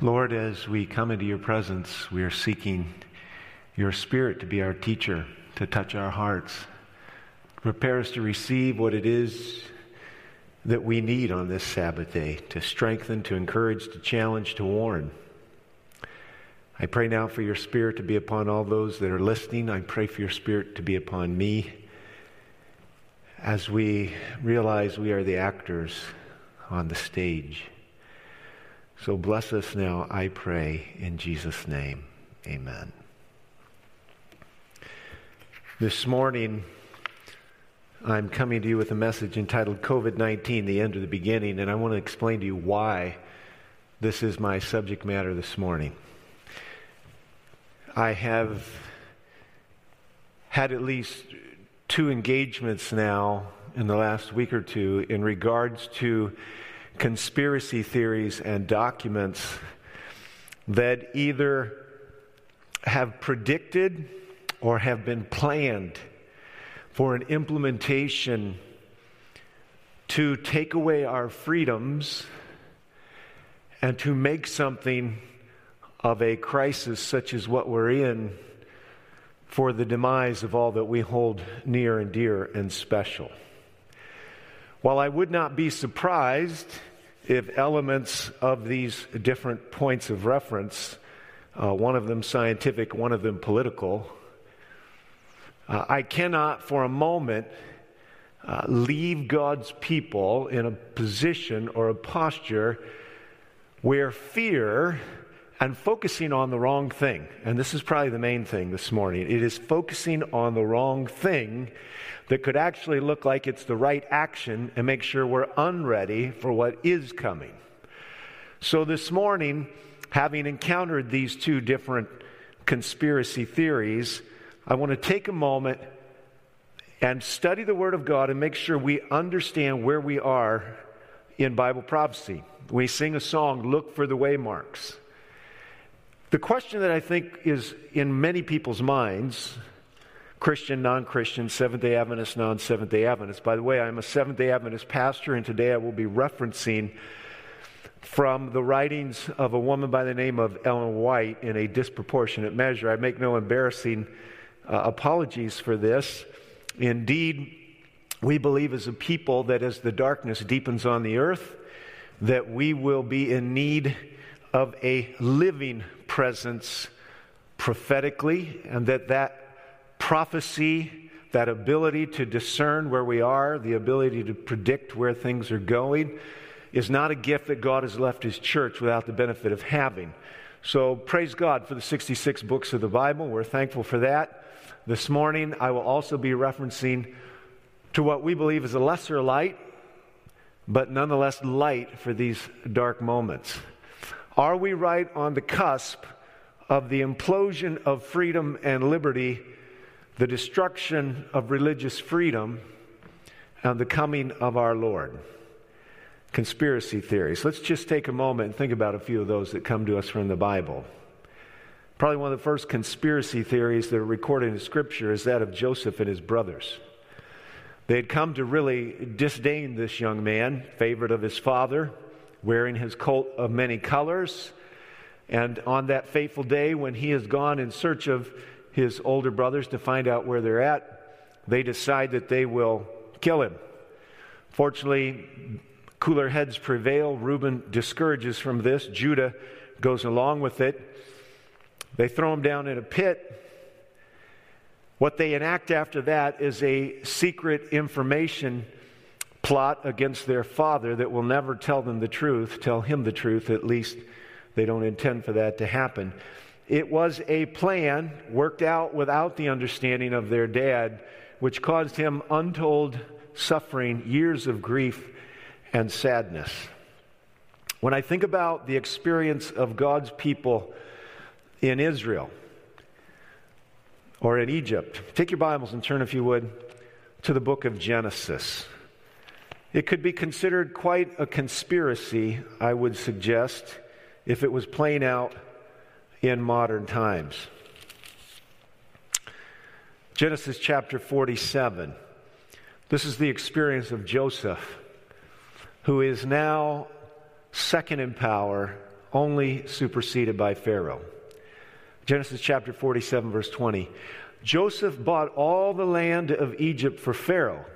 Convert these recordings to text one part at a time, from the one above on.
Lord, as we come into your presence, we are seeking your Spirit to be our teacher, to touch our hearts, prepare us to receive what it is that we need on this Sabbath day to strengthen, to encourage, to challenge, to warn. I pray now for your Spirit to be upon all those that are listening. I pray for your Spirit to be upon me as we realize we are the actors on the stage. So bless us now, I pray, in Jesus' name. Amen. This morning, I'm coming to you with a message entitled COVID 19, the end of the beginning, and I want to explain to you why this is my subject matter this morning. I have had at least two engagements now in the last week or two in regards to conspiracy theories and documents that either have predicted or have been planned for an implementation to take away our freedoms and to make something of a crisis such as what we're in for the demise of all that we hold near and dear and special. While I would not be surprised if elements of these different points of reference, uh, one of them scientific, one of them political, uh, I cannot for a moment uh, leave God's people in a position or a posture where fear and focusing on the wrong thing, and this is probably the main thing this morning, it is focusing on the wrong thing that could actually look like it's the right action and make sure we're unready for what is coming. So this morning, having encountered these two different conspiracy theories, I want to take a moment and study the Word of God and make sure we understand where we are in Bible prophecy. We sing a song, Look for the Waymarks. The question that I think is in many people's minds Christian, non Christian, Seventh day Adventist, non Seventh day Adventist. By the way, I'm a Seventh day Adventist pastor, and today I will be referencing from the writings of a woman by the name of Ellen White in a disproportionate measure. I make no embarrassing uh, apologies for this. Indeed, we believe as a people that as the darkness deepens on the earth, that we will be in need of a living presence prophetically, and that that prophecy, that ability to discern where we are, the ability to predict where things are going, is not a gift that God has left His church without the benefit of having. So praise God for the 66 books of the Bible. We're thankful for that. This morning, I will also be referencing to what we believe is a lesser light, but nonetheless light for these dark moments. Are we right on the cusp of the implosion of freedom and liberty the destruction of religious freedom and the coming of our Lord. Conspiracy theories. Let's just take a moment and think about a few of those that come to us from the Bible. Probably one of the first conspiracy theories that are recorded in Scripture is that of Joseph and his brothers. They had come to really disdain this young man, favorite of his father, wearing his coat of many colors. And on that fateful day, when he has gone in search of his older brothers to find out where they're at. They decide that they will kill him. Fortunately, cooler heads prevail. Reuben discourages from this. Judah goes along with it. They throw him down in a pit. What they enact after that is a secret information plot against their father that will never tell them the truth, tell him the truth, at least they don't intend for that to happen. It was a plan worked out without the understanding of their dad, which caused him untold suffering, years of grief and sadness. When I think about the experience of God's people in Israel or in Egypt, take your Bibles and turn, if you would, to the book of Genesis. It could be considered quite a conspiracy, I would suggest, if it was playing out in modern times. Genesis chapter 47. This is the experience of Joseph, who is now second in power only superseded by Pharaoh. Genesis chapter 47, verse 20. Joseph bought all the land of Egypt for Pharaoh.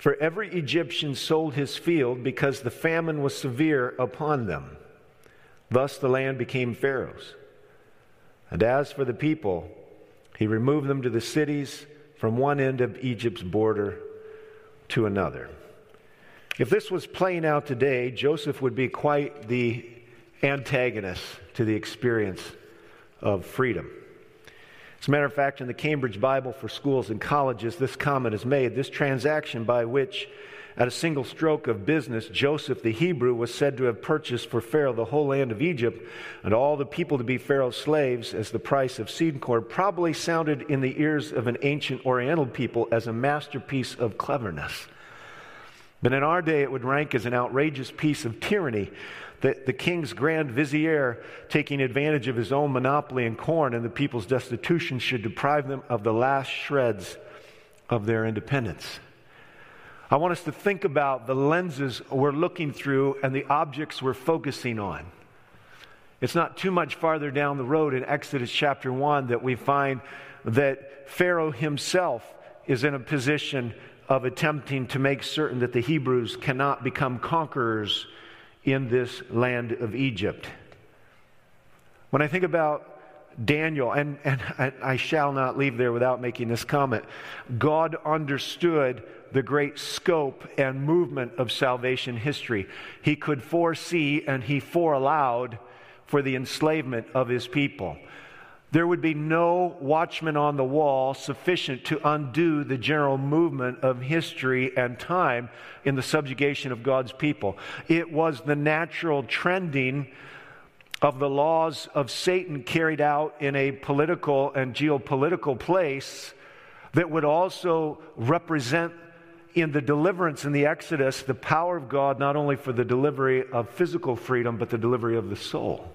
For every Egyptian sold his field because the famine was severe upon them. Thus the land became Pharaoh's. And as for the people, he removed them to the cities from one end of Egypt's border to another. If this was playing out today, Joseph would be quite the antagonist to the experience of freedom. As a matter of fact, in the Cambridge Bible for schools and colleges, this comment is made this transaction by which, at a single stroke of business, Joseph the Hebrew was said to have purchased for Pharaoh the whole land of Egypt and all the people to be Pharaoh's slaves as the price of seed corn, probably sounded in the ears of an ancient Oriental people as a masterpiece of cleverness. But in our day, it would rank as an outrageous piece of tyranny the, the king's grand vizier, taking advantage of his own monopoly in corn and the people's destitution, should deprive them of the last shreds of their independence. I want us to think about the lenses we're looking through and the objects we're focusing on. It's not too much farther down the road in Exodus chapter 1 that we find that Pharaoh himself is in a position of attempting to make certain that the Hebrews cannot become conquerors in this land of Egypt. When I think about Daniel, and, and I shall not leave there without making this comment, God understood the great scope and movement of salvation history. He could foresee and he foreallowed for the enslavement of his people there would be no watchman on the wall sufficient to undo the general movement of history and time in the subjugation of God's people. It was the natural trending of the laws of Satan carried out in a political and geopolitical place that would also represent in the deliverance in the Exodus the power of God not only for the delivery of physical freedom, but the delivery of the soul.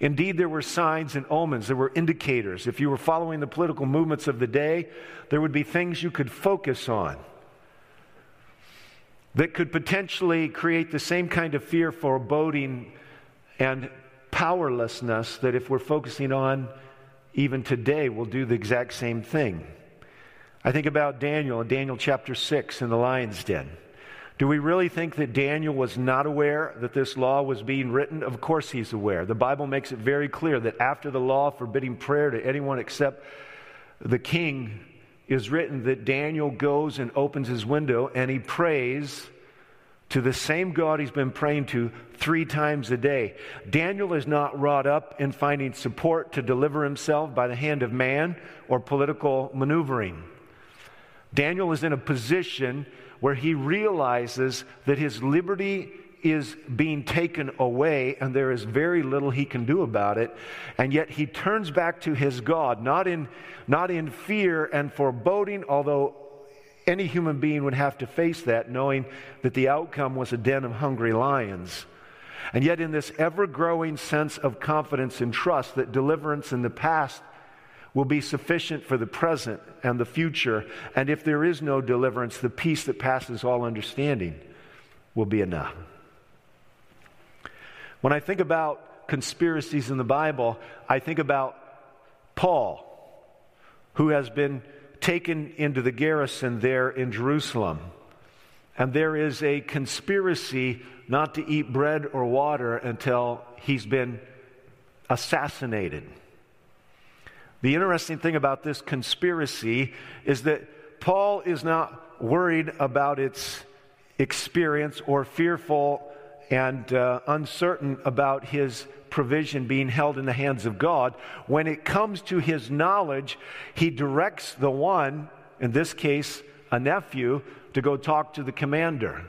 Indeed, there were signs and omens, there were indicators. If you were following the political movements of the day, there would be things you could focus on that could potentially create the same kind of fear, foreboding, and powerlessness that if we're focusing on even today, will do the exact same thing. I think about Daniel in Daniel chapter 6 in the lion's den. Do we really think that Daniel was not aware that this law was being written? Of course he's aware. The Bible makes it very clear that after the law forbidding prayer to anyone except the king is written, that Daniel goes and opens his window and he prays to the same God he's been praying to three times a day. Daniel is not wrought up in finding support to deliver himself by the hand of man or political maneuvering. Daniel is in a position where he realizes that his liberty is being taken away and there is very little he can do about it. And yet he turns back to his god not in not in fear and foreboding although any human being would have to face that knowing that the outcome was a den of hungry lions. And yet in this ever growing sense of confidence and trust that deliverance in the past will be sufficient for the present and the future. And if there is no deliverance, the peace that passes all understanding will be enough. When I think about conspiracies in the Bible, I think about Paul, who has been taken into the garrison there in Jerusalem. And there is a conspiracy not to eat bread or water until he's been assassinated. The interesting thing about this conspiracy is that Paul is not worried about its experience or fearful and uh, uncertain about his provision being held in the hands of God. When it comes to his knowledge, he directs the one, in this case, a nephew, to go talk to the commander.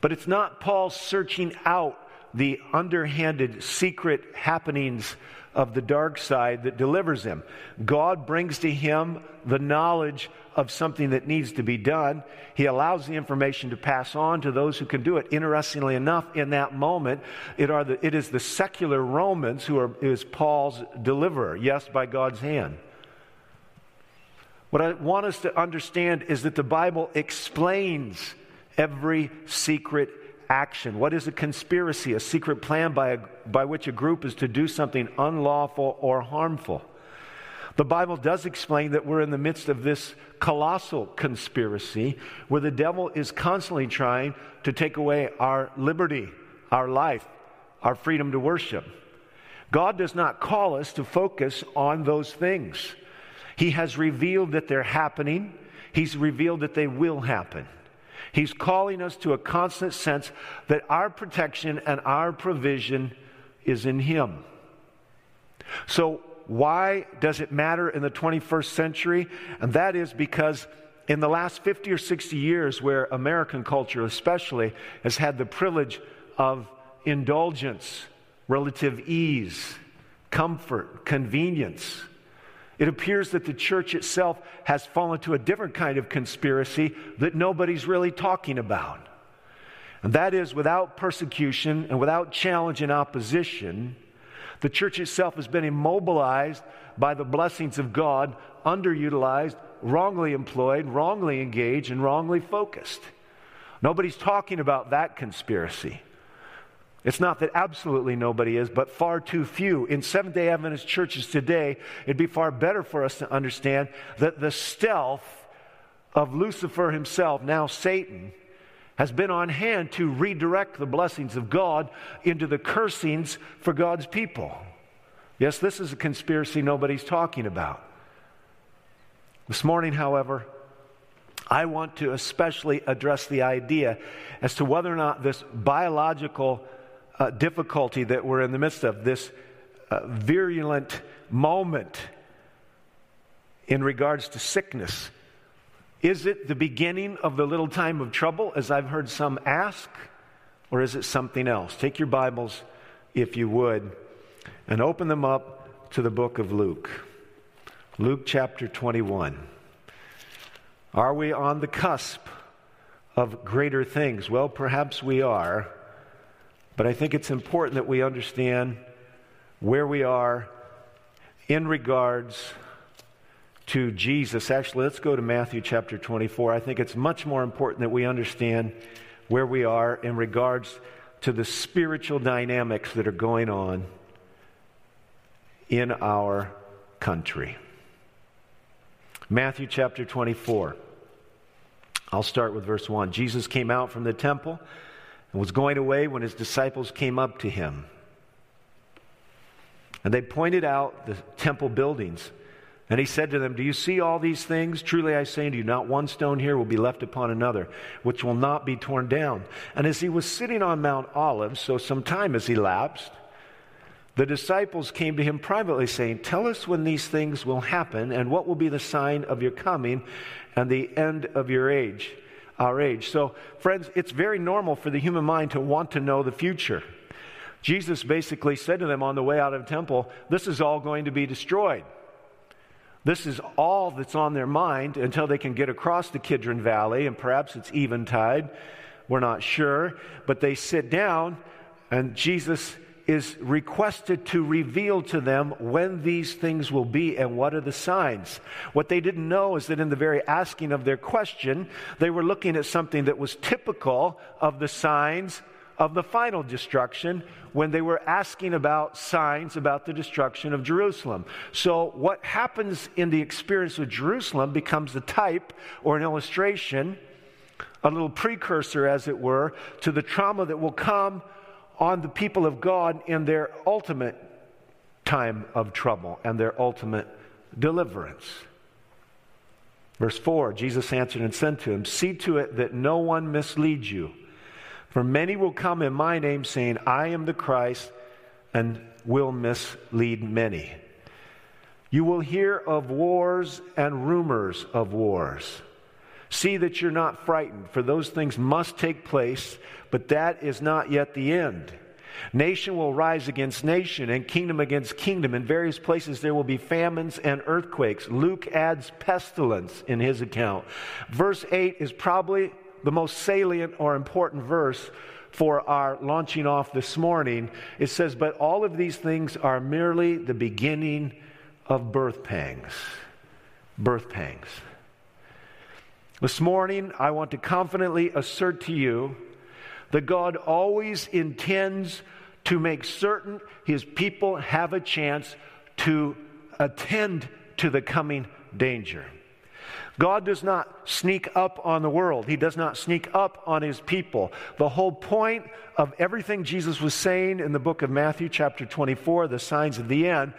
But it's not Paul searching out the underhanded secret happenings of the dark side that delivers him. God brings to him the knowledge of something that needs to be done. He allows the information to pass on to those who can do it. Interestingly enough, in that moment, it, are the, it is the secular Romans who are, is Paul's deliverer, yes, by God's hand. What I want us to understand is that the Bible explains every secret action. What is a conspiracy? A secret plan by, a, by which a group is to do something unlawful or harmful. The Bible does explain that we're in the midst of this colossal conspiracy where the devil is constantly trying to take away our liberty, our life, our freedom to worship. God does not call us to focus on those things. He has revealed that they're happening, He's revealed that they will happen. He's calling us to a constant sense that our protection and our provision is in Him. So, why does it matter in the 21st century? And that is because in the last 50 or 60 years, where American culture especially has had the privilege of indulgence, relative ease, comfort, convenience, it appears that the church itself has fallen to a different kind of conspiracy that nobody's really talking about. And that is without persecution and without challenge and opposition, the church itself has been immobilized by the blessings of God, underutilized, wrongly employed, wrongly engaged, and wrongly focused. Nobody's talking about that conspiracy. It's not that absolutely nobody is, but far too few. In Seventh day Adventist churches today, it'd be far better for us to understand that the stealth of Lucifer himself, now Satan, has been on hand to redirect the blessings of God into the cursings for God's people. Yes, this is a conspiracy nobody's talking about. This morning, however, I want to especially address the idea as to whether or not this biological uh, difficulty that we're in the midst of, this uh, virulent moment in regards to sickness, is it the beginning of the little time of trouble, as I've heard some ask, or is it something else? Take your Bibles, if you would, and open them up to the book of Luke. Luke chapter 21. Are we on the cusp of greater things? Well, perhaps we are. But I think it's important that we understand where we are in regards to Jesus. Actually, let's go to Matthew chapter 24. I think it's much more important that we understand where we are in regards to the spiritual dynamics that are going on in our country. Matthew chapter 24. I'll start with verse 1. Jesus came out from the temple and was going away when his disciples came up to him. And they pointed out the temple buildings. And he said to them, Do you see all these things? Truly I say to you, not one stone here will be left upon another, which will not be torn down. And as he was sitting on Mount Olives, so some time has elapsed, the disciples came to him privately, saying, Tell us when these things will happen, and what will be the sign of your coming and the end of your age our age. So, friends, it's very normal for the human mind to want to know the future. Jesus basically said to them on the way out of the temple, This is all going to be destroyed. This is all that's on their mind until they can get across the Kidron Valley, and perhaps it's eventide. We're not sure. But they sit down, and Jesus is requested to reveal to them when these things will be and what are the signs. What they didn't know is that in the very asking of their question, they were looking at something that was typical of the signs of the final destruction when they were asking about signs about the destruction of Jerusalem. So, what happens in the experience of Jerusalem becomes a type or an illustration, a little precursor, as it were, to the trauma that will come on the people of God in their ultimate time of trouble and their ultimate deliverance. Verse 4 Jesus answered and said to him, See to it that no one misleads you. For many will come in my name, saying, I am the Christ, and will mislead many. You will hear of wars and rumors of wars. See that you're not frightened, for those things must take place, but that is not yet the end. Nation will rise against nation and kingdom against kingdom. In various places there will be famines and earthquakes. Luke adds pestilence in his account. Verse 8 is probably the most salient or important verse for our launching off this morning. It says, But all of these things are merely the beginning of birth pangs. Birth pangs. This morning, I want to confidently assert to you that God always intends to make certain his people have a chance to attend to the coming danger. God does not sneak up on the world. He does not sneak up on his people. The whole point of everything Jesus was saying in the book of Matthew, chapter 24, the signs of the end,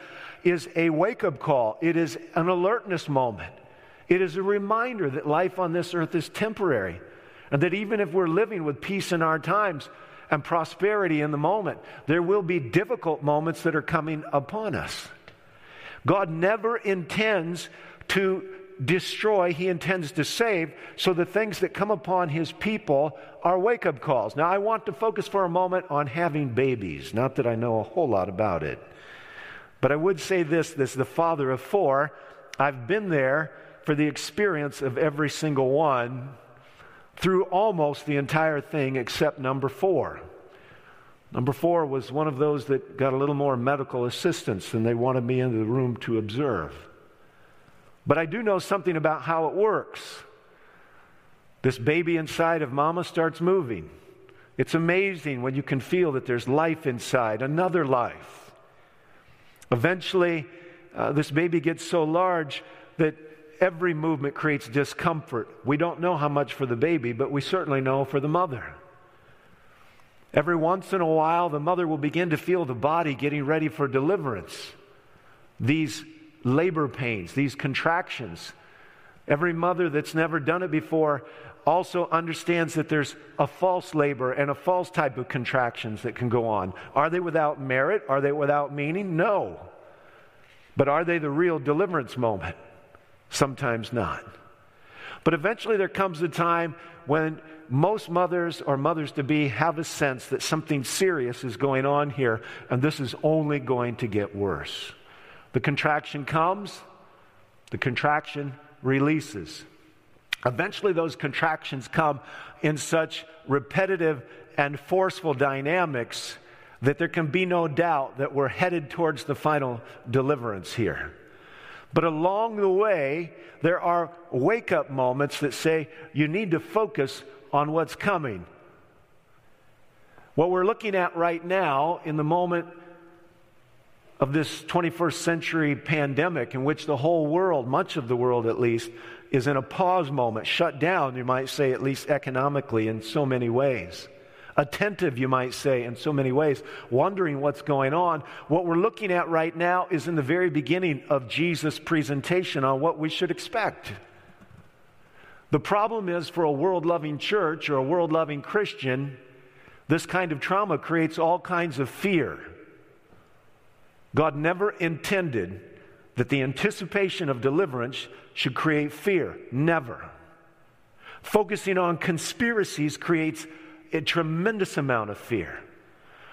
is a wake up call. It is an alertness moment. It is a reminder that life on this earth is temporary. And that even if we're living with peace in our times and prosperity in the moment, there will be difficult moments that are coming upon us. God never intends to destroy, He intends to save. So the things that come upon His people are wake up calls. Now, I want to focus for a moment on having babies. Not that I know a whole lot about it. But I would say this this the father of four. I've been there for the experience of every single one through almost the entire thing except number four. Number four was one of those that got a little more medical assistance than they wanted me in the room to observe. But I do know something about how it works. This baby inside of mama starts moving. It's amazing when you can feel that there's life inside, another life. Eventually, uh, this baby gets so large that every movement creates discomfort. We don't know how much for the baby, but we certainly know for the mother. Every once in a while, the mother will begin to feel the body getting ready for deliverance. These labor pains, these contractions. Every mother that's never done it before also understands that there's a false labor and a false type of contractions that can go on. Are they without merit? Are they without meaning? No. But are they the real deliverance moment? Sometimes not. But eventually there comes a time when most mothers or mothers to be have a sense that something serious is going on here, and this is only going to get worse. The contraction comes, the contraction releases. Eventually, those contractions come in such repetitive and forceful dynamics that there can be no doubt that we're headed towards the final deliverance here. But along the way, there are wake up moments that say you need to focus on what's coming. What we're looking at right now in the moment of this 21st century pandemic in which the whole world, much of the world at least, is in a pause moment, shut down, you might say, at least economically, in so many ways. Attentive, you might say, in so many ways, wondering what's going on. What we're looking at right now is in the very beginning of Jesus' presentation on what we should expect. The problem is for a world loving church or a world loving Christian, this kind of trauma creates all kinds of fear. God never intended that the anticipation of deliverance should create fear. Never. Focusing on conspiracies creates a tremendous amount of fear.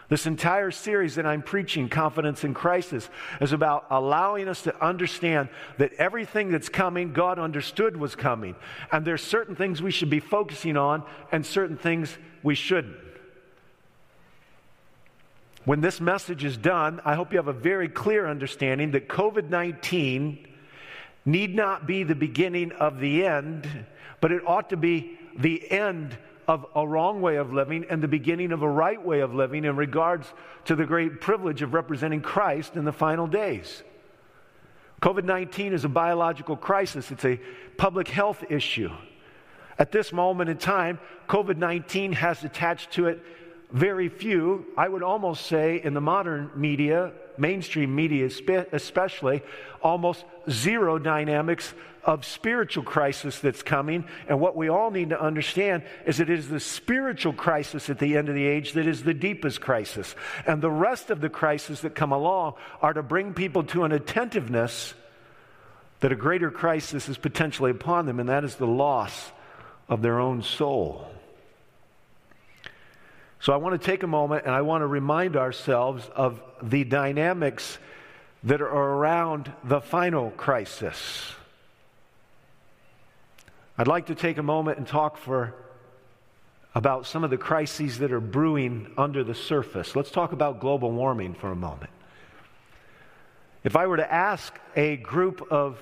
This entire series that I'm preaching, Confidence in Crisis, is about allowing us to understand that everything that's coming, God understood was coming. And there's certain things we should be focusing on and certain things we shouldn't. When this message is done, I hope you have a very clear understanding that COVID 19 need not be the beginning of the end, but it ought to be the end of a wrong way of living and the beginning of a right way of living in regards to the great privilege of representing Christ in the final days. COVID 19 is a biological crisis, it's a public health issue. At this moment in time, COVID 19 has attached to it very few, I would almost say in the modern media, mainstream media especially, almost zero dynamics of spiritual crisis that's coming. And what we all need to understand is it is the spiritual crisis at the end of the age that is the deepest crisis. And the rest of the crises that come along are to bring people to an attentiveness that a greater crisis is potentially upon them, and that is the loss of their own soul. So I want to take a moment and I want to remind ourselves of the dynamics that are around the final crisis. I'd like to take a moment and talk for about some of the crises that are brewing under the surface. Let's talk about global warming for a moment. If I were to ask a group of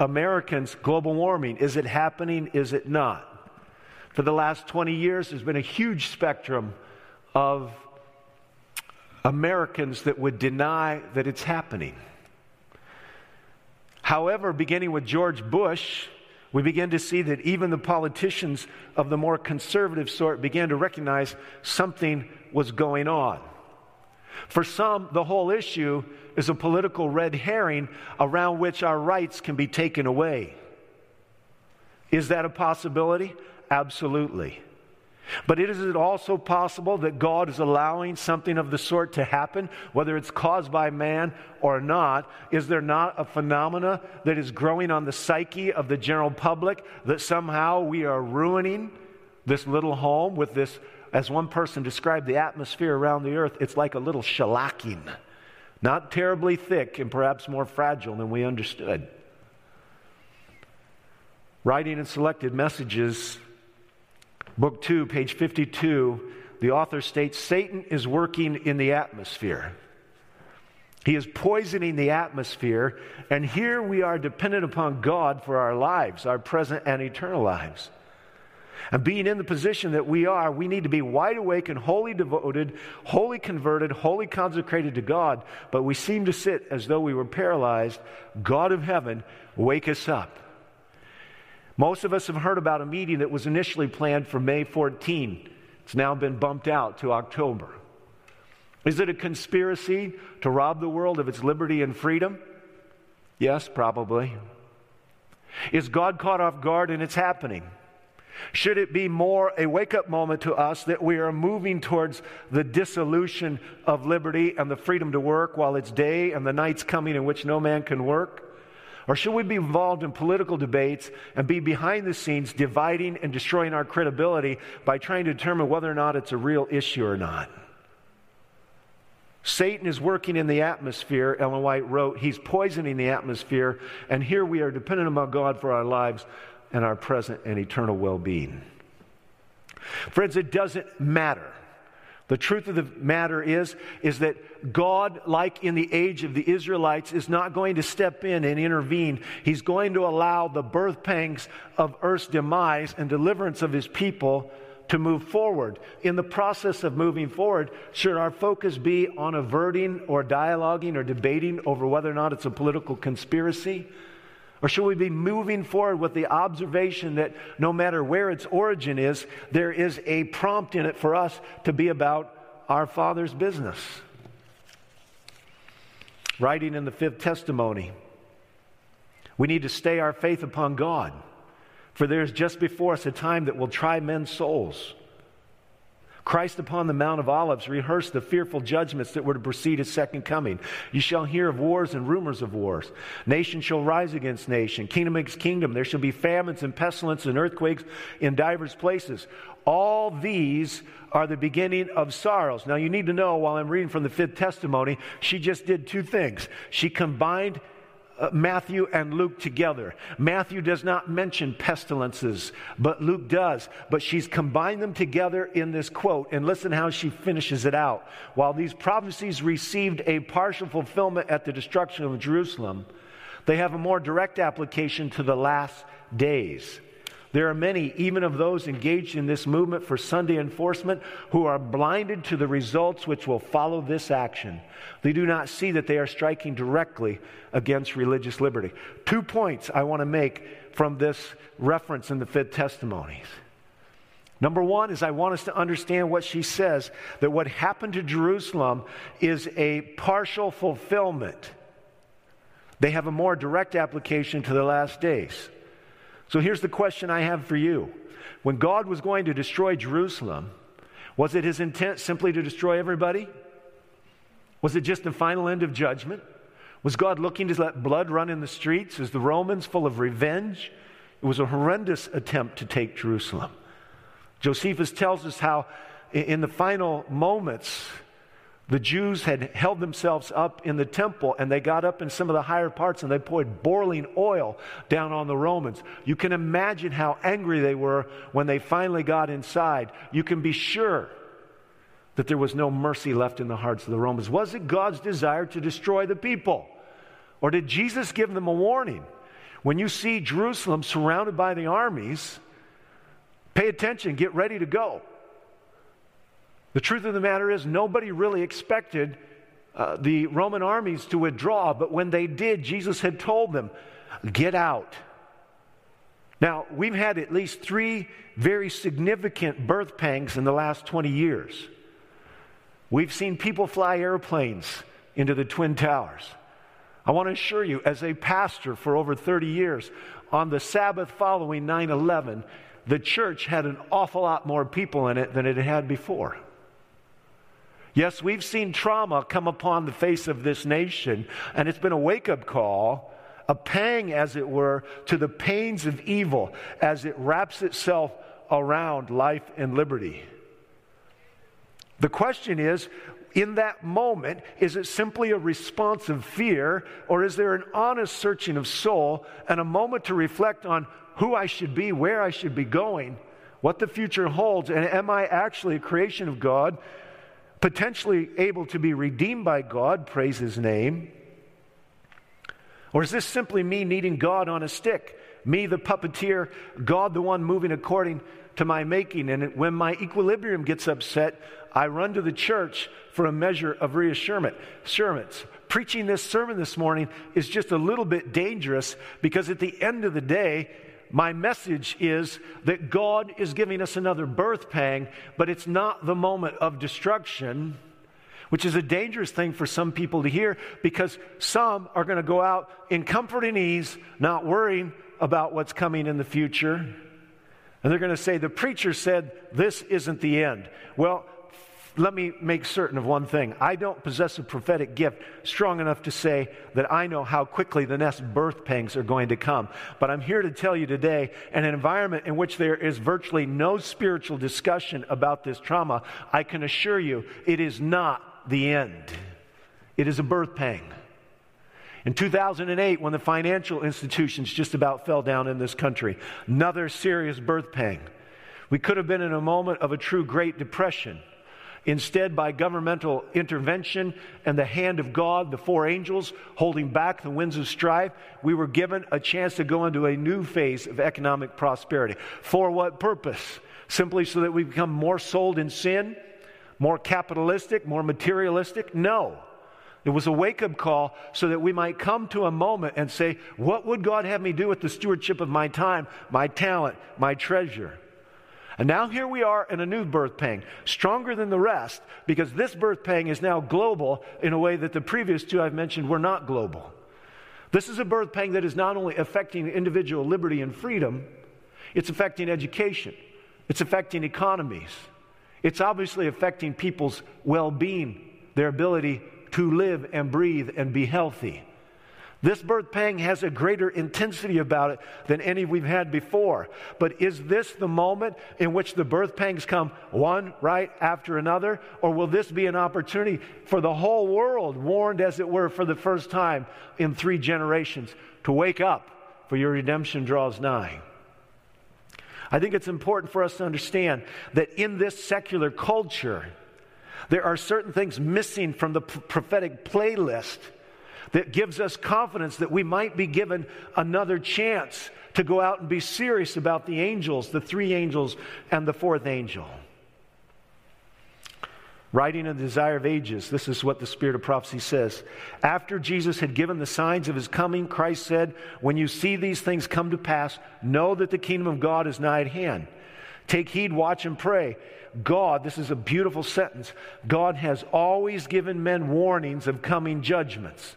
Americans, global warming, is it happening? Is it not? For the last 20 years, there's been a huge spectrum of Americans that would deny that it's happening. However, beginning with George Bush, we begin to see that even the politicians of the more conservative sort began to recognize something was going on. For some, the whole issue is a political red herring around which our rights can be taken away. Is that a possibility? Absolutely. But is it also possible that God is allowing something of the sort to happen, whether it's caused by man or not? Is there not a phenomena that is growing on the psyche of the general public that somehow we are ruining this little home with this, as one person described the atmosphere around the earth, it's like a little shellacking, not terribly thick and perhaps more fragile than we understood. Writing and selected messages Book 2, page 52, the author states Satan is working in the atmosphere. He is poisoning the atmosphere, and here we are dependent upon God for our lives, our present and eternal lives. And being in the position that we are, we need to be wide awake and wholly devoted, wholly converted, wholly consecrated to God. But we seem to sit as though we were paralyzed. God of heaven, wake us up. Most of us have heard about a meeting that was initially planned for May 14. It's now been bumped out to October. Is it a conspiracy to rob the world of its liberty and freedom? Yes, probably. Is God caught off guard and it's happening? Should it be more a wake up moment to us that we are moving towards the dissolution of liberty and the freedom to work while it's day and the night's coming in which no man can work? Or should we be involved in political debates and be behind the scenes dividing and destroying our credibility by trying to determine whether or not it's a real issue or not? Satan is working in the atmosphere, Ellen White wrote. He's poisoning the atmosphere, and here we are dependent upon God for our lives and our present and eternal well being. Friends, it doesn't matter the truth of the matter is, is that God, like in the age of the Israelites, is not going to step in and intervene. He's going to allow the birth pangs of earth's demise and deliverance of his people to move forward. In the process of moving forward, should our focus be on averting or dialoguing or debating over whether or not it's a political conspiracy? Or should we be moving forward with the observation that no matter where its origin is, there is a prompt in it for us to be about our Father's business? Writing in the fifth testimony, we need to stay our faith upon God, for there is just before us a time that will try men's souls. Christ upon the Mount of Olives rehearsed the fearful judgments that were to precede his second coming. You shall hear of wars and rumors of wars. Nation shall rise against nation, kingdom against kingdom. There shall be famines and pestilence and earthquakes in divers places. All these are the beginning of sorrows. Now, you need to know while I'm reading from the fifth testimony, she just did two things. She combined uh, Matthew and Luke together. Matthew does not mention pestilences, but Luke does. But she's combined them together in this quote, and listen how she finishes it out. While these prophecies received a partial fulfillment at the destruction of Jerusalem, they have a more direct application to the last days. There are many, even of those engaged in this movement for Sunday enforcement, who are blinded to the results which will follow this action. They do not see that they are striking directly against religious liberty. Two points I want to make from this reference in the fifth testimonies. Number one is I want us to understand what she says that what happened to Jerusalem is a partial fulfillment. They have a more direct application to the last days. So here's the question I have for you. When God was going to destroy Jerusalem, was it his intent simply to destroy everybody? Was it just the final end of judgment? Was God looking to let blood run in the streets Is the Romans, full of revenge? It was a horrendous attempt to take Jerusalem. Josephus tells us how, in the final moments, the Jews had held themselves up in the temple and they got up in some of the higher parts and they poured boiling oil down on the Romans. You can imagine how angry they were when they finally got inside. You can be sure that there was no mercy left in the hearts of the Romans. Was it God's desire to destroy the people? Or did Jesus give them a warning? When you see Jerusalem surrounded by the armies, Pay attention, get ready to go. The truth of the matter is, nobody really expected uh, the Roman armies to withdraw, but when they did, Jesus had told them, Get out. Now, we've had at least three very significant birth pangs in the last 20 years. We've seen people fly airplanes into the Twin Towers. I want to assure you, as a pastor for over 30 years, on the Sabbath following 9 11, the church had an awful lot more people in it than it had before. Yes, we've seen trauma come upon the face of this nation, and it's been a wake up call, a pang, as it were, to the pains of evil as it wraps itself around life and liberty. The question is in that moment, is it simply a response of fear, or is there an honest searching of soul and a moment to reflect on who I should be, where I should be going, what the future holds, and am I actually a creation of God, potentially able to be redeemed by God, praise His name? Or is this simply me needing God on a stick? Me, the puppeteer, God, the one moving according to my making. And when my equilibrium gets upset, I run to the church for a measure of reassurance. Preaching this sermon this morning is just a little bit dangerous because at the end of the day, my message is that God is giving us another birth pang, but it's not the moment of destruction, which is a dangerous thing for some people to hear because some are going to go out in comfort and ease, not worrying about what's coming in the future. And they're going to say, the preacher said this isn't the end. Well, let me make certain of one thing. I don't possess a prophetic gift strong enough to say that I know how quickly the next birth pangs are going to come. But I'm here to tell you today, in an environment in which there is virtually no spiritual discussion about this trauma, I can assure you it is not the end. It is a birth pang. In 2008, when the financial institutions just about fell down in this country, another serious birth pang. We could have been in a moment of a true Great Depression. Instead, by governmental intervention and the hand of God, the four angels holding back the winds of strife, we were given a chance to go into a new phase of economic prosperity. For what purpose? Simply so that we become more sold in sin, more capitalistic, more materialistic? No. It was a wake up call so that we might come to a moment and say, What would God have me do with the stewardship of my time, my talent, my treasure? And now here we are in a new birth pang, stronger than the rest, because this birth pang is now global in a way that the previous two I've mentioned were not global. This is a birth pang that is not only affecting individual liberty and freedom, it's affecting education, it's affecting economies, it's obviously affecting people's well being, their ability to live and breathe and be healthy. This birth pang has a greater intensity about it than any we've had before. But is this the moment in which the birth pangs come one right after another? Or will this be an opportunity for the whole world, warned as it were for the first time in three generations, to wake up for your redemption draws nigh? I think it's important for us to understand that in this secular culture, there are certain things missing from the prophetic playlist that gives us confidence that we might be given another chance to go out and be serious about the angels, the three angels, and the fourth angel. Writing in the Desire of Ages, this is what the Spirit of Prophecy says. After Jesus had given the signs of his coming, Christ said, When you see these things come to pass, know that the kingdom of God is nigh at hand. Take heed, watch, and pray. God, this is a beautiful sentence, God has always given men warnings of coming judgments.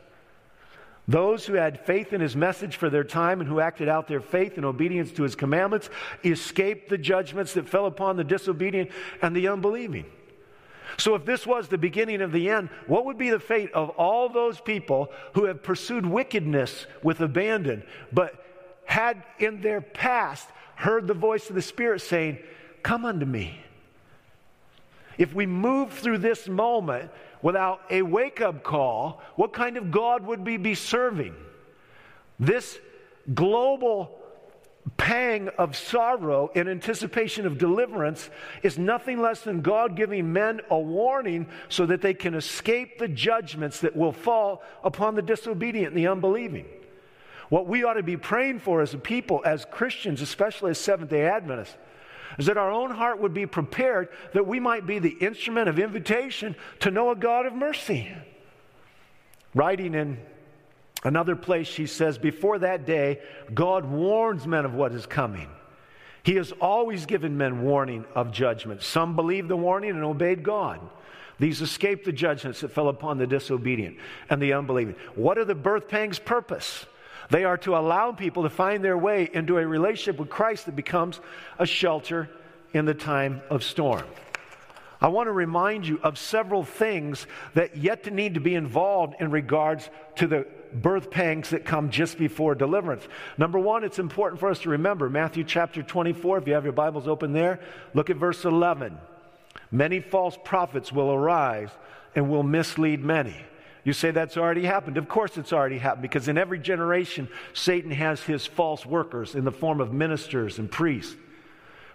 Those who had faith in his message for their time and who acted out their faith in obedience to his commandments escaped the judgments that fell upon the disobedient and the unbelieving. So, if this was the beginning of the end, what would be the fate of all those people who have pursued wickedness with abandon, but had in their past heard the voice of the Spirit saying, Come unto me? If we move through this moment without a wake up call, what kind of God would we be serving? This global pang of sorrow in anticipation of deliverance is nothing less than God giving men a warning so that they can escape the judgments that will fall upon the disobedient and the unbelieving. What we ought to be praying for as a people, as Christians, especially as Seventh day Adventists, is that our own heart would be prepared that we might be the instrument of invitation to know a God of mercy. Writing in another place, she says, Before that day, God warns men of what is coming. He has always given men warning of judgment. Some believed the warning and obeyed God. These escaped the judgments that fell upon the disobedient and the unbelieving. What are the birth pangs' purpose? They are to allow people to find their way into a relationship with Christ that becomes a shelter in the time of storm. I want to remind you of several things that yet to need to be involved in regards to the birth pangs that come just before deliverance. Number one, it's important for us to remember Matthew chapter 24, if you have your Bibles open there, look at verse 11. Many false prophets will arise and will mislead many. You say that's already happened. Of course, it's already happened because in every generation, Satan has his false workers in the form of ministers and priests.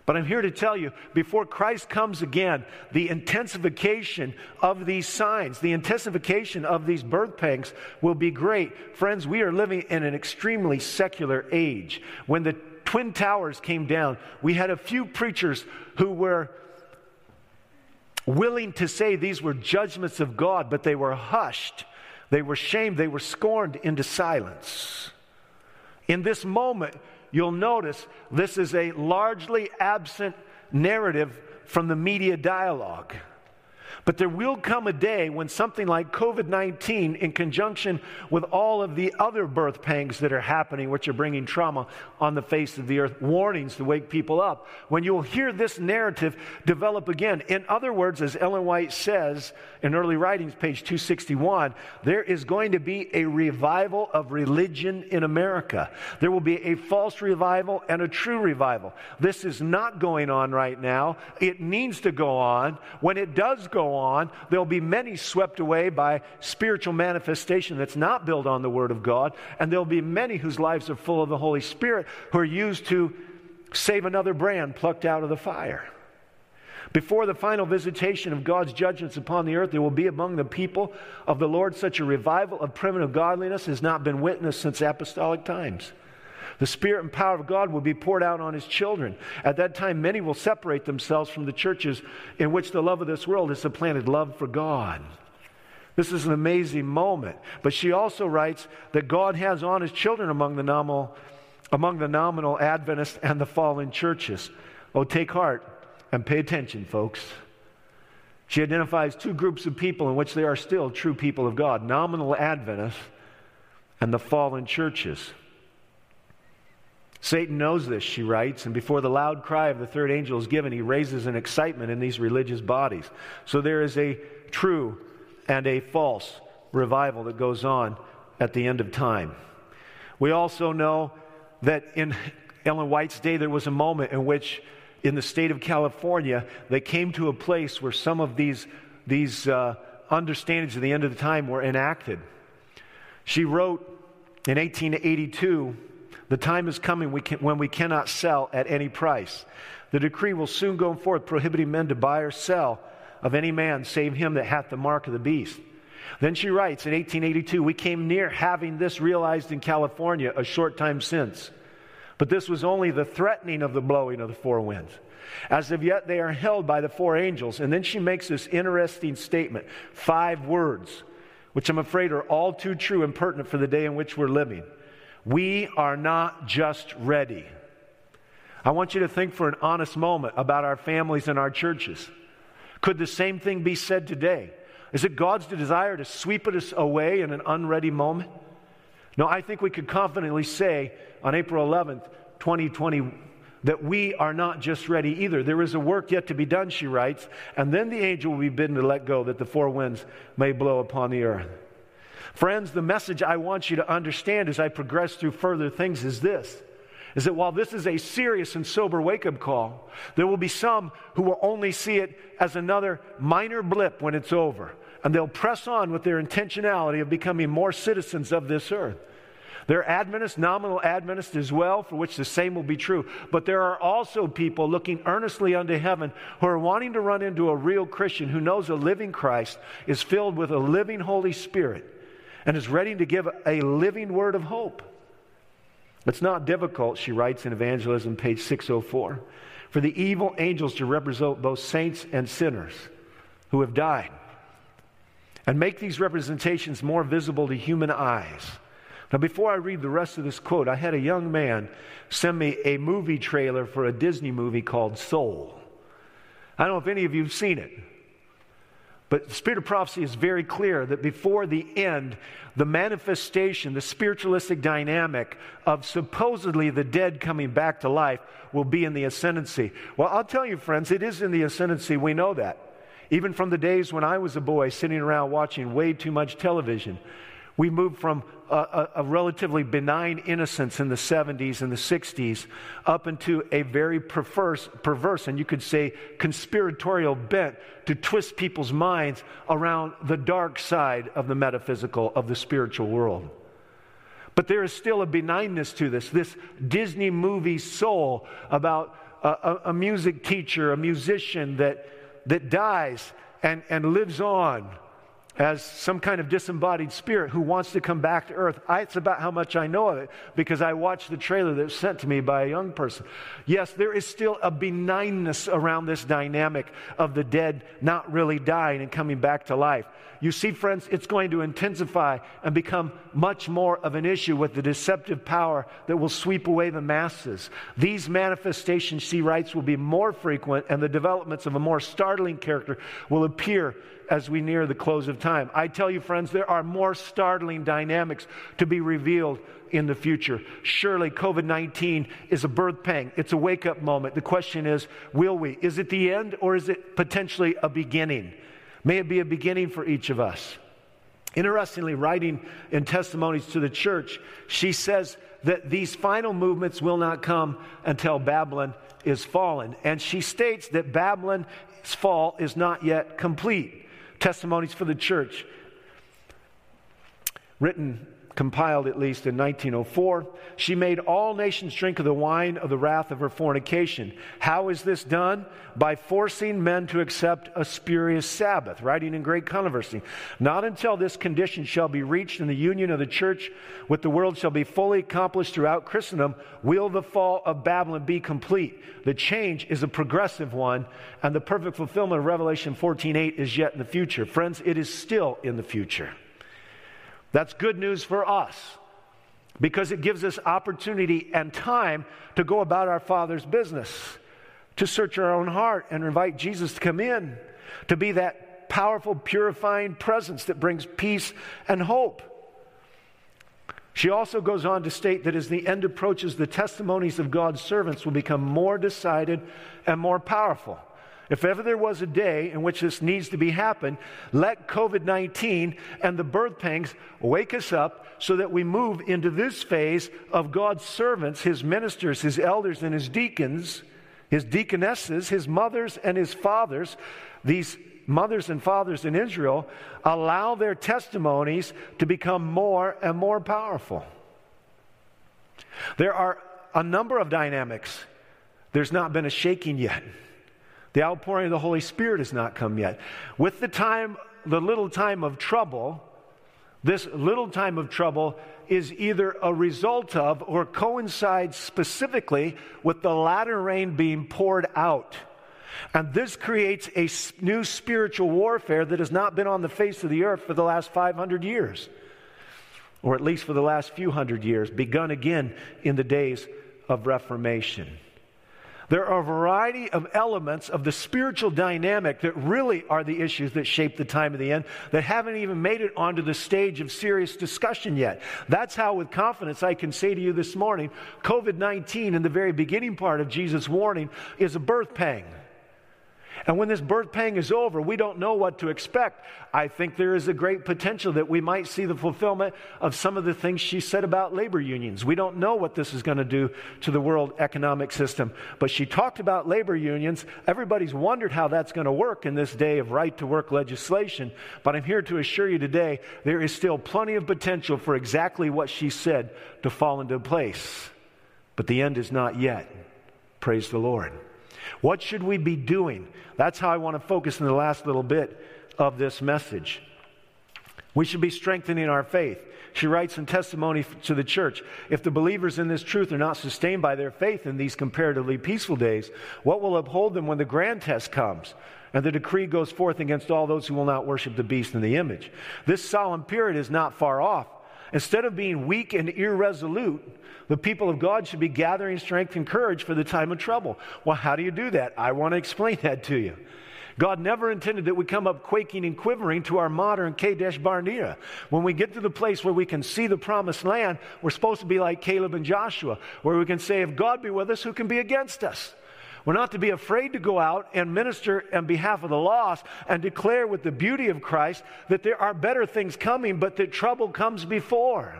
But I'm here to tell you before Christ comes again, the intensification of these signs, the intensification of these birth pangs will be great. Friends, we are living in an extremely secular age. When the Twin Towers came down, we had a few preachers who were willing to say these were judgments of God, but they were hushed, they were shamed, they were scorned into silence. In this moment, you'll notice this is a largely absent narrative from the media dialogue. But there will come a day when something like COVID 19, in conjunction with all of the other birth pangs that are happening, which are bringing trauma on the face of the earth, warnings to wake people up, when you'll hear this narrative develop again. In other words, as Ellen White says in early writings, page 261, there is going to be a revival of religion in America. There will be a false revival and a true revival. This is not going on right now. It needs to go on. When it does go on, there'll be many swept away by spiritual manifestation that's not built on the Word of God, and there'll be many whose lives are full of the Holy Spirit who are used to save another brand plucked out of the fire. Before the final visitation of God's judgments upon the earth, there will be among the people of the Lord such a revival of primitive godliness has not been witnessed since apostolic times. The Spirit and power of God will be poured out on His children. At that time, many will separate themselves from the churches in which the love of this world has supplanted love for God. This is an amazing moment. But she also writes that God has on His children among the nominal, among the nominal Adventists and the fallen churches. Oh, take heart and pay attention, folks. She identifies two groups of people in which they are still true people of God nominal Adventists and the fallen churches. Satan knows this, she writes, and before the loud cry of the third angel is given, he raises an excitement in these religious bodies. So there is a true and a false revival that goes on at the end of time. We also know that in Ellen White's day, there was a moment in which, in the state of California, they came to a place where some of these, these uh, understandings of the end of the time were enacted. She wrote in 1882 the time is coming we can, when we cannot sell at any price. The decree will soon go forth prohibiting men to buy or sell of any man save him that hath the mark of the beast. Then she writes in 1882, We came near having this realized in California a short time since. But this was only the threatening of the blowing of the four winds. As of yet, they are held by the four angels. And then she makes this interesting statement five words, which I'm afraid are all too true and pertinent for the day in which we're living. We are not just ready. I want you to think for an honest moment about our families and our churches. Could the same thing be said today? Is it God's desire to sweep us away in an unready moment? No, I think we could confidently say on April 11th, 2020, that we are not just ready either. There is a work yet to be done, she writes, and then the angel will be bidden to let go that the four winds may blow upon the earth. Friends, the message I want you to understand as I progress through further things is this is that while this is a serious and sober wake up call, there will be some who will only see it as another minor blip when it's over. And they'll press on with their intentionality of becoming more citizens of this earth. They're Adventists, nominal Adventists as well, for which the same will be true. But there are also people looking earnestly unto heaven who are wanting to run into a real Christian who knows a living Christ is filled with a living Holy Spirit and is ready to give a living word of hope. It's not difficult, she writes in Evangelism, page 604, for the evil angels to represent both saints and sinners who have died and make these representations more visible to human eyes. Now, before I read the rest of this quote, I had a young man send me a movie trailer for a Disney movie called Soul. I don't know if any of you have seen it. But the spirit of prophecy is very clear that before the end, the manifestation, the spiritualistic dynamic of supposedly the dead coming back to life will be in the ascendancy. Well, I'll tell you, friends, it is in the ascendancy. We know that. Even from the days when I was a boy sitting around watching way too much television, we moved from a, a, a, relatively benign innocence in the 70s and the 60s up into a very perverse, perverse, and you could say conspiratorial bent to twist people's minds around the dark side of the metaphysical, of the spiritual world. But there is still a benignness to this, this Disney movie soul about a, a music teacher, a musician that, that dies and, and lives on as some kind of disembodied spirit who wants to come back to earth. I, it's about how much I know of it because I watched the trailer that was sent to me by a young person. Yes, there is still a benignness around this dynamic of the dead not really dying and coming back to life. You see, friends, it's going to intensify and become much more of an issue with the deceptive power that will sweep away the masses. These manifestations, she writes, will be more frequent, and the developments of a more startling character will appear as we near the close of time. I tell you, friends, there are more startling dynamics to be revealed in the future. Surely COVID 19 is a birth pang, it's a wake up moment. The question is, will we? Is it the end or is it potentially a beginning? May it be a beginning for each of us. Interestingly, writing in testimonies to the church, she says that these final movements will not come until Babylon is fallen. And she states that Babylon's fall is not yet complete testimonies for the church, written, compiled at least in 1904. She made all nations drink of the wine of the wrath of her fornication. How is this done? By forcing men to accept a spurious Sabbath, writing in great controversy. Not until this condition shall be reached in the union of the church with the world shall be fully accomplished throughout Christendom will the fall of Babylon be complete. The change is a progressive one, and the perfect fulfillment of Revelation 14:8 is yet in the future. Friends, it is still in the future. That's good news for us because it gives us opportunity and time to go about our Father's business, to search our own heart and invite Jesus to come in, to be that powerful, purifying presence that brings peace and hope. She also goes on to state that as the end approaches, the testimonies of God's servants will become more decided and more powerful. If ever there was a day in which this needs to be happen, let COVID 19 and the birth pangs wake us up so that we move into this phase of God's servants, his ministers, his elders, and his deacons, his deaconesses, his mothers, and his fathers, these mothers and fathers in Israel allow their testimonies to become more and more powerful. There are a number of dynamics. There's not been a shaking yet. The outpouring of the Holy Spirit has not come yet. With the time, the little time of trouble, this little time of trouble is either a result of or coincides specifically with the latter rain being poured out. And this creates a new spiritual warfare that has not been on the face of the earth for the last 500 years, or at least for the last few hundred years, begun again in the days of Reformation. There are a variety of elements of the spiritual dynamic that really are the issues that shape the time of the end that haven't even made it onto the stage of serious discussion yet. That's how, with confidence, I can say to you this morning COVID 19, in the very beginning part of Jesus' warning, is a birth pang. And when this birth pang is over, we don't know what to expect. I think there is a great potential that we might see the fulfillment of some of the things she said about labor unions. We don't know what this is going to do to the world economic system. But she talked about labor unions. Everybody's wondered how that's going to work in this day of right to work legislation. But I'm here to assure you today there is still plenty of potential for exactly what she said to fall into place. But the end is not yet. Praise the Lord. What should we be doing? That's how I want to focus in the last little bit of this message. We should be strengthening our faith. She writes in testimony to the church If the believers in this truth are not sustained by their faith in these comparatively peaceful days, what will uphold them when the grand test comes? And the decree goes forth against all those who will not worship the beast and the image. This solemn period is not far off. Instead of being weak and irresolute, the people of God should be gathering strength and courage for the time of trouble. Well, how do you do that? I want to explain that to you. God never intended that we come up quaking and quivering to our modern Kadesh Barnea. When we get to the place where we can see the promised land, we're supposed to be like Caleb and Joshua, where we can say, If God be with us, who can be against us? We're not to be afraid to go out and minister on behalf of the lost and declare with the beauty of Christ that there are better things coming, but that trouble comes before.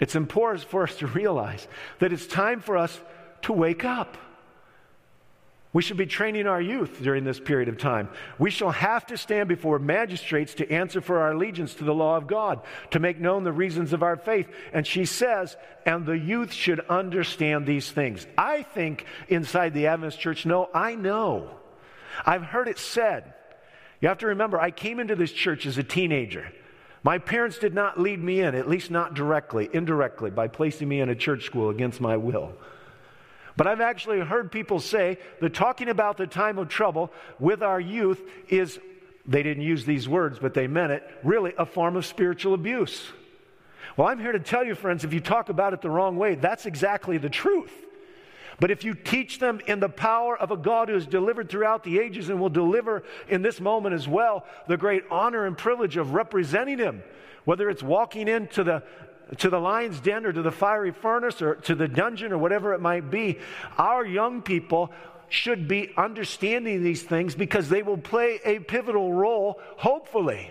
It's important for us to realize that it's time for us to wake up. We should be training our youth during this period of time. We shall have to stand before magistrates to answer for our allegiance to the law of God, to make known the reasons of our faith. And she says, and the youth should understand these things. I think inside the Adventist church, no, I know. I've heard it said. You have to remember, I came into this church as a teenager. My parents did not lead me in, at least not directly, indirectly, by placing me in a church school against my will. But I've actually heard people say that talking about the time of trouble with our youth is, they didn't use these words, but they meant it, really a form of spiritual abuse. Well, I'm here to tell you, friends, if you talk about it the wrong way, that's exactly the truth. But if you teach them in the power of a God who has delivered throughout the ages and will deliver in this moment as well, the great honor and privilege of representing Him, whether it's walking into the to the lion's den or to the fiery furnace or to the dungeon or whatever it might be, our young people should be understanding these things because they will play a pivotal role, hopefully.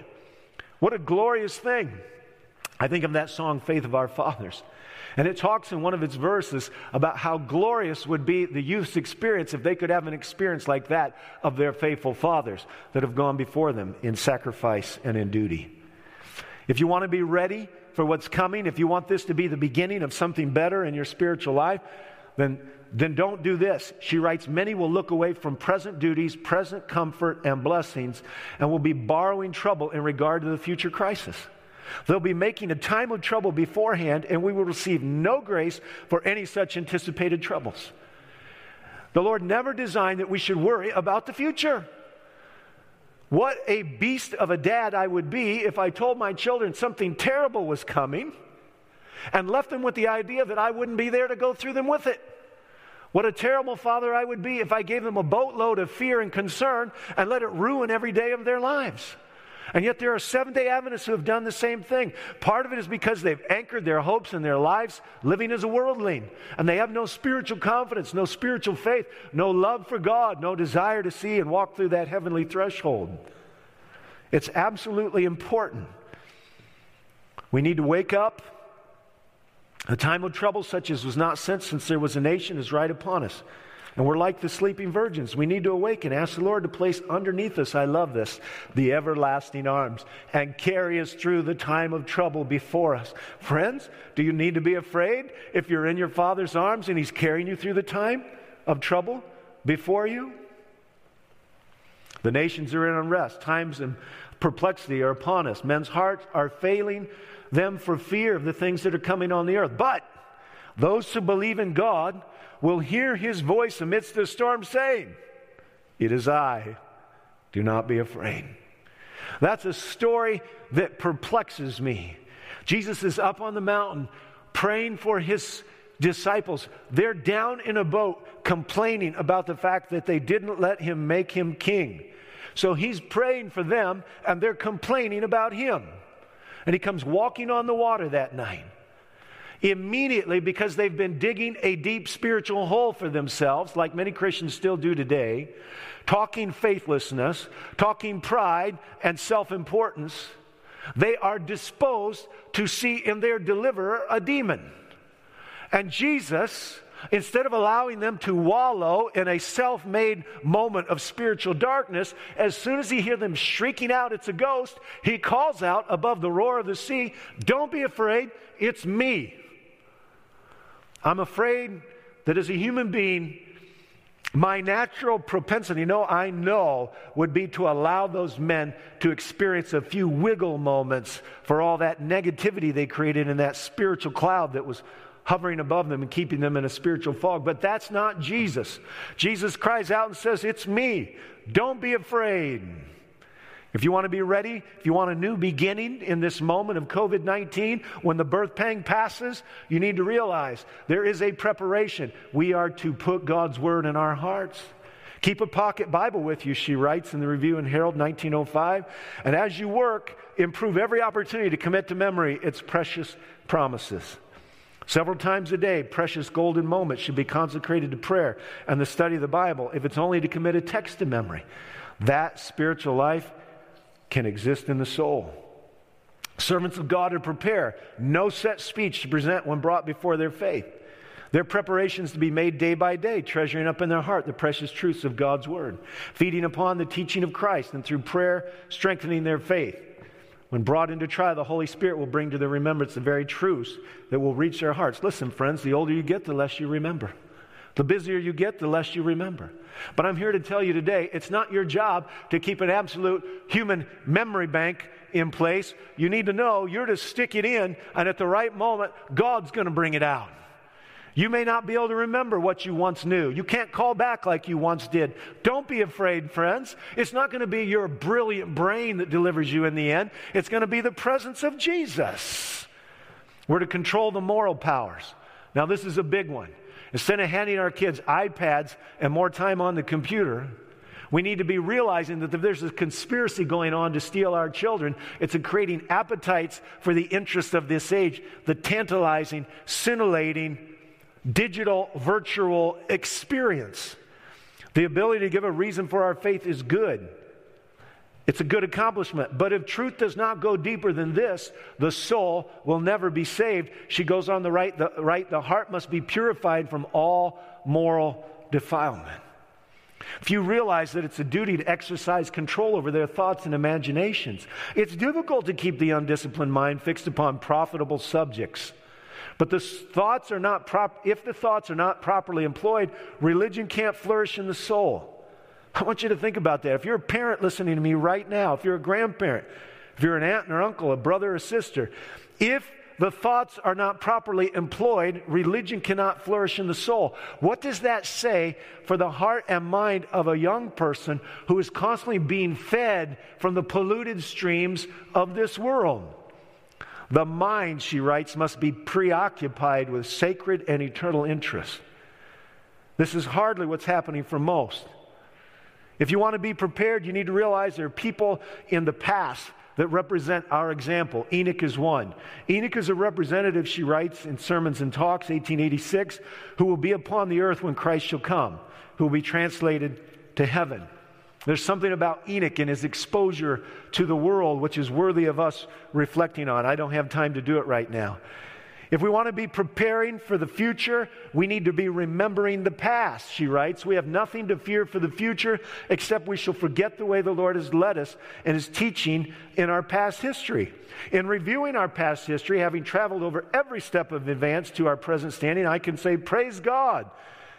What a glorious thing. I think of that song, Faith of Our Fathers. And it talks in one of its verses about how glorious would be the youth's experience if they could have an experience like that of their faithful fathers that have gone before them in sacrifice and in duty. If you want to be ready for what's coming, if you want this to be the beginning of something better in your spiritual life, then, then don't do this. She writes, Many will look away from present duties, present comfort, and blessings, and will be borrowing trouble in regard to the future crisis. They'll be making a time of trouble beforehand, and we will receive no grace for any such anticipated troubles. The Lord never designed that we should worry about the future. What a beast of a dad I would be if I told my children something terrible was coming and left them with the idea that I wouldn't be there to go through them with it. What a terrible father I would be if I gave them a boatload of fear and concern and let it ruin every day of their lives. And yet there are Seventh day Adventists who have done the same thing. Part of it is because they've anchored their hopes and their lives living as a worldling. And they have no spiritual confidence, no spiritual faith, no love for God, no desire to see and walk through that heavenly threshold. It's absolutely important. We need to wake up. A time of trouble such as was not sent since there was a nation is right upon us. And we're like the sleeping virgins. We need to awaken. Ask the Lord to place underneath us, I love this, the everlasting arms and carry us through the time of trouble before us. Friends, do you need to be afraid if you're in your Father's arms and He's carrying you through the time of trouble before you? The nations are in unrest. Times and perplexity are upon us. Men's hearts are failing them for fear of the things that are coming on the earth. But those who believe in God, will hear his voice amidst the storm saying, It is I, do not be afraid. That's a story that perplexes me. Jesus is up on the mountain praying for his disciples. They're down in a boat complaining about the fact that they didn't let him make him king. So he's praying for them and they're complaining about him. And he comes walking on the water that night immediately because they've been digging a deep spiritual hole for themselves, like many Christians still do today, talking faithlessness, talking pride and self importance. They are disposed to see in their deliverer a demon. And Jesus, instead of allowing them to wallow in a self made moment of spiritual darkness, as soon as he hears them shrieking out, it's a ghost, he calls out above the roar of the sea, Don't be afraid, it's me. I'm afraid that as a human being, My natural propensity, no, I know, would be to allow those men to experience a few wiggle moments for all that negativity they created in that spiritual cloud that was hovering above them and keeping them in a spiritual fog. But that's not Jesus. Jesus cries out and says, It's me. Don't be afraid. If you want to be ready, if you want a new beginning in this moment of COVID 19, when the birth pang passes, you need to realize there is a preparation. We are to put God's word in our hearts. Keep a pocket Bible with you, she writes in the Review and Herald 1905. And as you work, improve every opportunity to commit to memory its precious promises. Several times a day, precious golden moments should be consecrated to prayer and the study of the Bible, if it's only to commit a text to memory. That spiritual life can exist in the soul. Servants of God are prepare no set speech to present when brought before their faith. Their preparations to be made day by day, treasuring up in their heart the precious truths of God's word, feeding upon the teaching of Christ, and through prayer, strengthening their faith. When brought into trial, the Holy Spirit will bring to their remembrance the very truths that will reach their hearts. Listen, friends, the older you get, the less you remember. The busier you get, the less you remember. But I'm here to tell you today it's not your job to keep an absolute human memory bank in place. You need to know you're to stick it in, and at the right moment, God's going to bring it out. You may not be able to remember what you once knew. You can't call back like you once did. Don't be afraid, friends. It's not going to be your brilliant brain that delivers you in the end, it's going to be the presence of Jesus. We're to control the moral powers. Now, this is a big one. Instead of handing our kids iPads and more time on the computer, we need to be realizing that if there's a conspiracy going on to steal our children, it's in creating appetites for the interest of this age, the tantalizing, scintillating, digital, virtual experience. The ability to give a reason for our faith is good. It's a good accomplishment. But if truth does not go deeper than this, the soul will never be saved. She goes on the right, the right, the heart must be purified from all moral defilement. Few realize that it's a duty to exercise control over their thoughts and imaginations. It's difficult to keep the undisciplined mind fixed upon profitable subjects. But the thoughts are not prop- if the thoughts are not properly employed, religion can't flourish in the soul. I want you to think about that. If you're a parent listening to me right now, if you're a grandparent, if you're an aunt or uncle, a brother or sister, if the thoughts are not properly employed, religion cannot flourish in the soul. What does that say for the heart and mind of a young person who is constantly being fed from the polluted streams of this world? The mind, she writes, must be preoccupied with sacred and eternal interests. This is hardly what's happening for most. If you want to be prepared, you need to realize there are people in the past that represent our example. Enoch is one. Enoch is a representative, she writes in Sermons and Talks, 1886, who will be upon the earth when Christ shall come, who will be translated to heaven. There's something about Enoch and his exposure to the world which is worthy of us reflecting on. I don't have time to do it right now. If we want to be preparing for the future, we need to be remembering the past, she writes. We have nothing to fear for the future except we shall forget the way the Lord has led us and his teaching in our past history. In reviewing our past history, having traveled over every step of advance to our present standing, I can say, Praise God.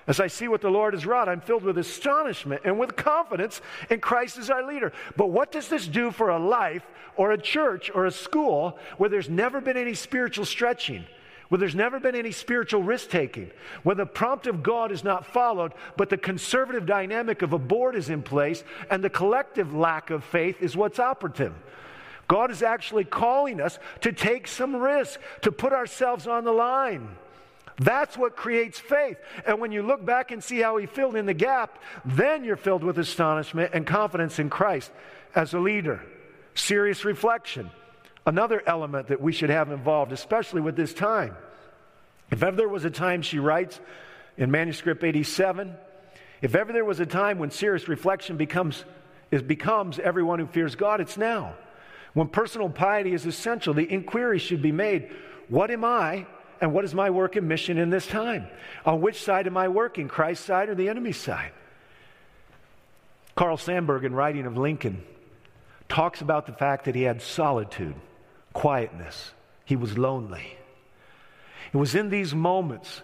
As I see what the Lord has wrought, I'm filled with astonishment and with confidence in Christ as our leader. But what does this do for a life or a church or a school where there's never been any spiritual stretching? Where there's never been any spiritual risk taking, where the prompt of God is not followed, but the conservative dynamic of a board is in place, and the collective lack of faith is what's operative. God is actually calling us to take some risk, to put ourselves on the line. That's what creates faith. And when you look back and see how he filled in the gap, then you're filled with astonishment and confidence in Christ as a leader. Serious reflection. Another element that we should have involved, especially with this time. If ever there was a time, she writes in manuscript 87, if ever there was a time when serious reflection becomes, is, becomes everyone who fears God, it's now. When personal piety is essential, the inquiry should be made what am I and what is my work and mission in this time? On which side am I working, Christ's side or the enemy's side? Carl Sandburg, in writing of Lincoln, talks about the fact that he had solitude quietness. He was lonely. It was in these moments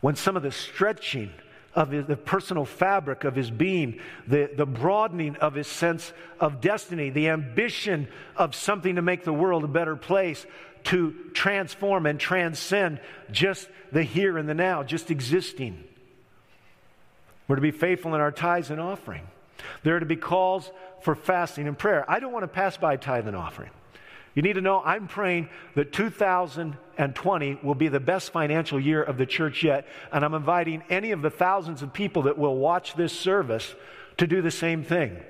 when some of the stretching of his, the personal fabric of his being, the, the broadening of his sense of destiny, the ambition of something to make the world a better place, to transform and transcend just the here and the now, just existing. We're to be faithful in our tithes and offering. There are to be calls for fasting and prayer. I don't want to pass by tithe and offering. You need to know I'm praying that 2020 will be the best financial year of the church yet, and I'm inviting any of the thousands of people that will watch this service to do the same thing.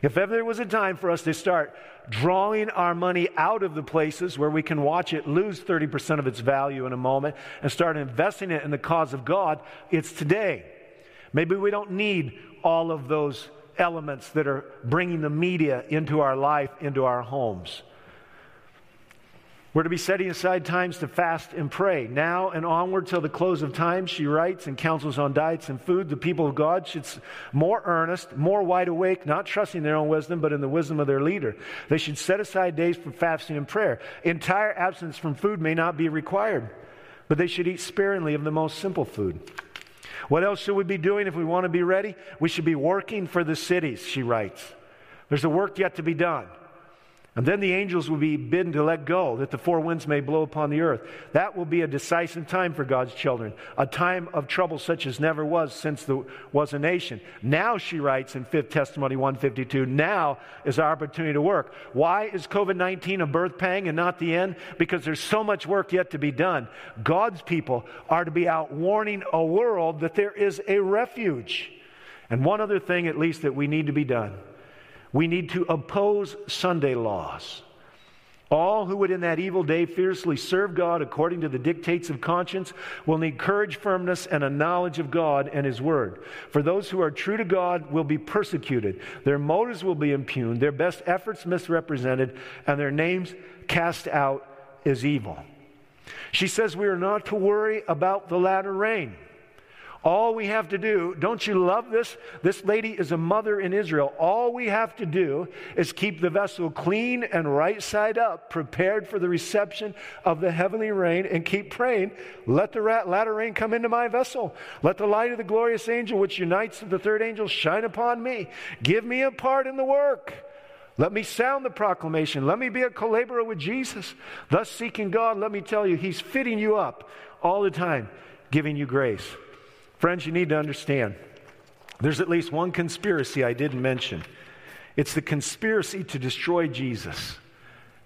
If ever there was a time for us to start drawing our money out of the places where we can watch it lose 30% of its value in a moment and start investing it in the cause of God, it's today. Maybe we don't need all of those elements that are bringing the media into our life, into our homes. We're to be setting aside times to fast and pray. Now and onward till the close of time, she writes and counsels on diets and food. The people of God should more earnest, more wide awake, not trusting their own wisdom, but in the wisdom of their leader. They should set aside days for fasting and prayer. Entire absence from food may not be required, but they should eat sparingly of the most simple food. What else should we be doing if we want to be ready? We should be working for the cities, she writes. There's a work yet to be done. And then the angels will be bidden to let go, that the four winds may blow upon the earth. That will be a decisive time for God's children, a time of trouble such as never was since there was a nation. Now, she writes in 5th Testimony 152, now is our opportunity to work. Why is COVID 19 a birth pang and not the end? Because there's so much work yet to be done. God's people are to be out warning a world that there is a refuge. And one other thing, at least, that we need to be done we need to oppose Sunday laws. All who would in that evil day fiercely serve God according to the dictates of conscience will need courage, firmness, and a knowledge of God and His Word. For those who are true to God will be persecuted, their motives will be impugned, their best efforts misrepresented, and their names cast out as evil. She says we are not to worry about the latter rain. All we have to do, don't you love this? This lady is a mother in Israel. All we have to do is keep the vessel clean and right side up, prepared for the reception of the heavenly rain, and keep praying. Let the latter rain come into my vessel. Let the light of the glorious angel, which unites to the third angel, shine upon me. Give me a part in the work. Let me sound the proclamation. Let me be a collaborator with Jesus. Thus, seeking God, let me tell you, He's fitting you up all the time, giving you grace. Friends, you need to understand there's at least one conspiracy I didn't mention. It's the conspiracy to destroy Jesus.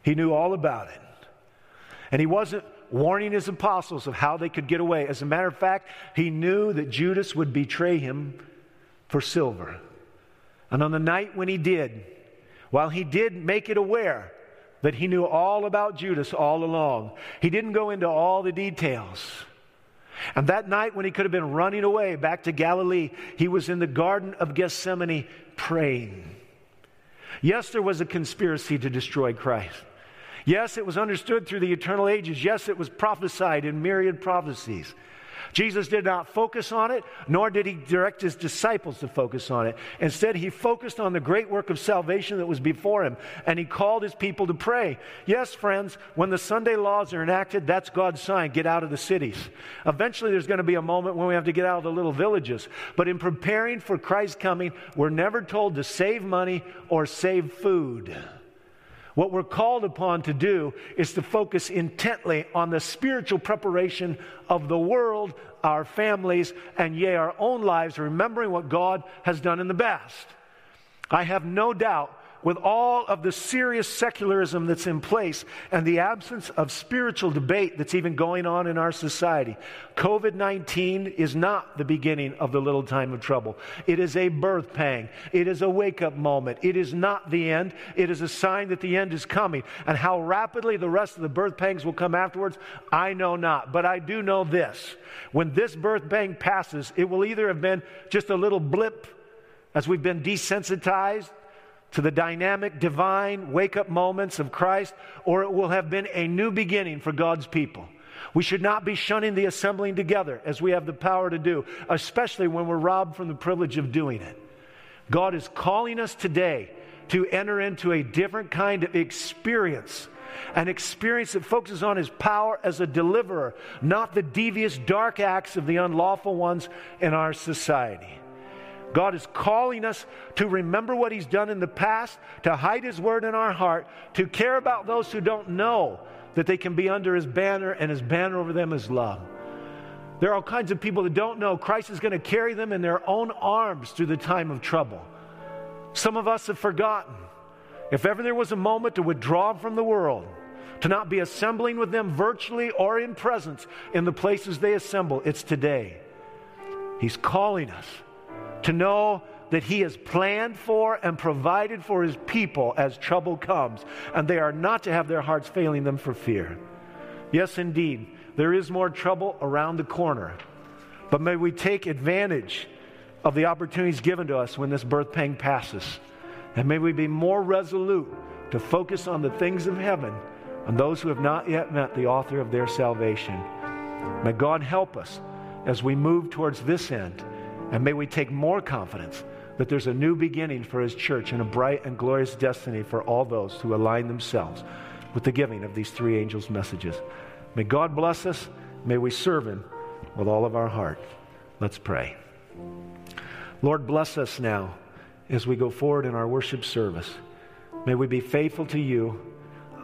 He knew all about it. And he wasn't warning his apostles of how they could get away. As a matter of fact, he knew that Judas would betray him for silver. And on the night when he did, while he did make it aware that he knew all about Judas all along, he didn't go into all the details. And that night, when he could have been running away back to Galilee, he was in the Garden of Gethsemane praying. Yes, there was a conspiracy to destroy Christ. Yes, it was understood through the eternal ages. Yes, it was prophesied in myriad prophecies. Jesus did not focus on it, nor did he direct his disciples to focus on it. Instead, he focused on the great work of salvation that was before him, and he called his people to pray. Yes, friends, when the Sunday laws are enacted, that's God's sign get out of the cities. Eventually, there's going to be a moment when we have to get out of the little villages. But in preparing for Christ's coming, we're never told to save money or save food. What we're called upon to do is to focus intently on the spiritual preparation of the world, our families, and yea, our own lives, remembering what God has done in the past. I have no doubt with all of the serious secularism that's in place and the absence of spiritual debate that's even going on in our society. COVID 19 is not the beginning of the little time of trouble. It is a birth pang, it is a wake up moment. It is not the end, it is a sign that the end is coming. And how rapidly the rest of the birth pangs will come afterwards, I know not. But I do know this when this birth pang passes, it will either have been just a little blip as we've been desensitized to the dynamic, divine wake up moments of Christ, or it will have been a new beginning for God's people. We should not be shunning the assembling together as we have the power to do, especially when we're robbed from the privilege of doing it. God is calling us today to enter into a different kind of experience an experience that focuses on his power as a deliverer, not the devious, dark acts of the unlawful ones in our society. God is calling us to remember what He's done in the past, to hide His word in our heart, to care about those who don't know that they can be under His banner, and His banner over them is love. There are all kinds of people that don't know Christ is going to carry them in their own arms through the time of trouble. Some of us have forgotten. If ever there was a moment to withdraw from the world, to not be assembling with them virtually or in presence in the places they assemble, it's today. He's calling us to know that He has planned for and provided for His people as trouble comes, and they are not to have their hearts failing them for fear. Yes, indeed, there is more trouble around the corner, but may we take advantage of the opportunities given to us when this birth pang passes, and may we be more resolute to focus on the things of heaven and those who have not yet met the author of their salvation. May God help us as we move towards this end and may we take more confidence that there's a new beginning for His church and a bright and glorious destiny for all those who align themselves with the giving of these three angels' messages. May God bless us. May we serve Him with all of our heart. Let's pray. Lord, bless us now as we go forward in our worship service. May we be faithful to you,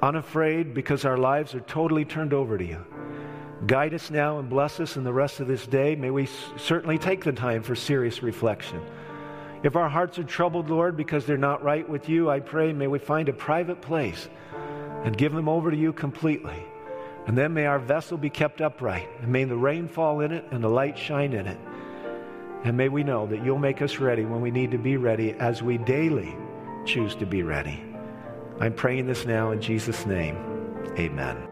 unafraid because our lives are totally turned over to you. Guide us now and bless us in the rest of this day. May we certainly take the time for serious reflection. If our hearts are troubled, Lord, because they're not right with you, I pray may we find a private place and give them over to you completely. And then may our vessel be kept upright, and may the rain fall in it and the light shine in it. And may we know that you'll make us ready when we need to be ready as we daily choose to be ready. I'm praying this now in Jesus' name. Amen.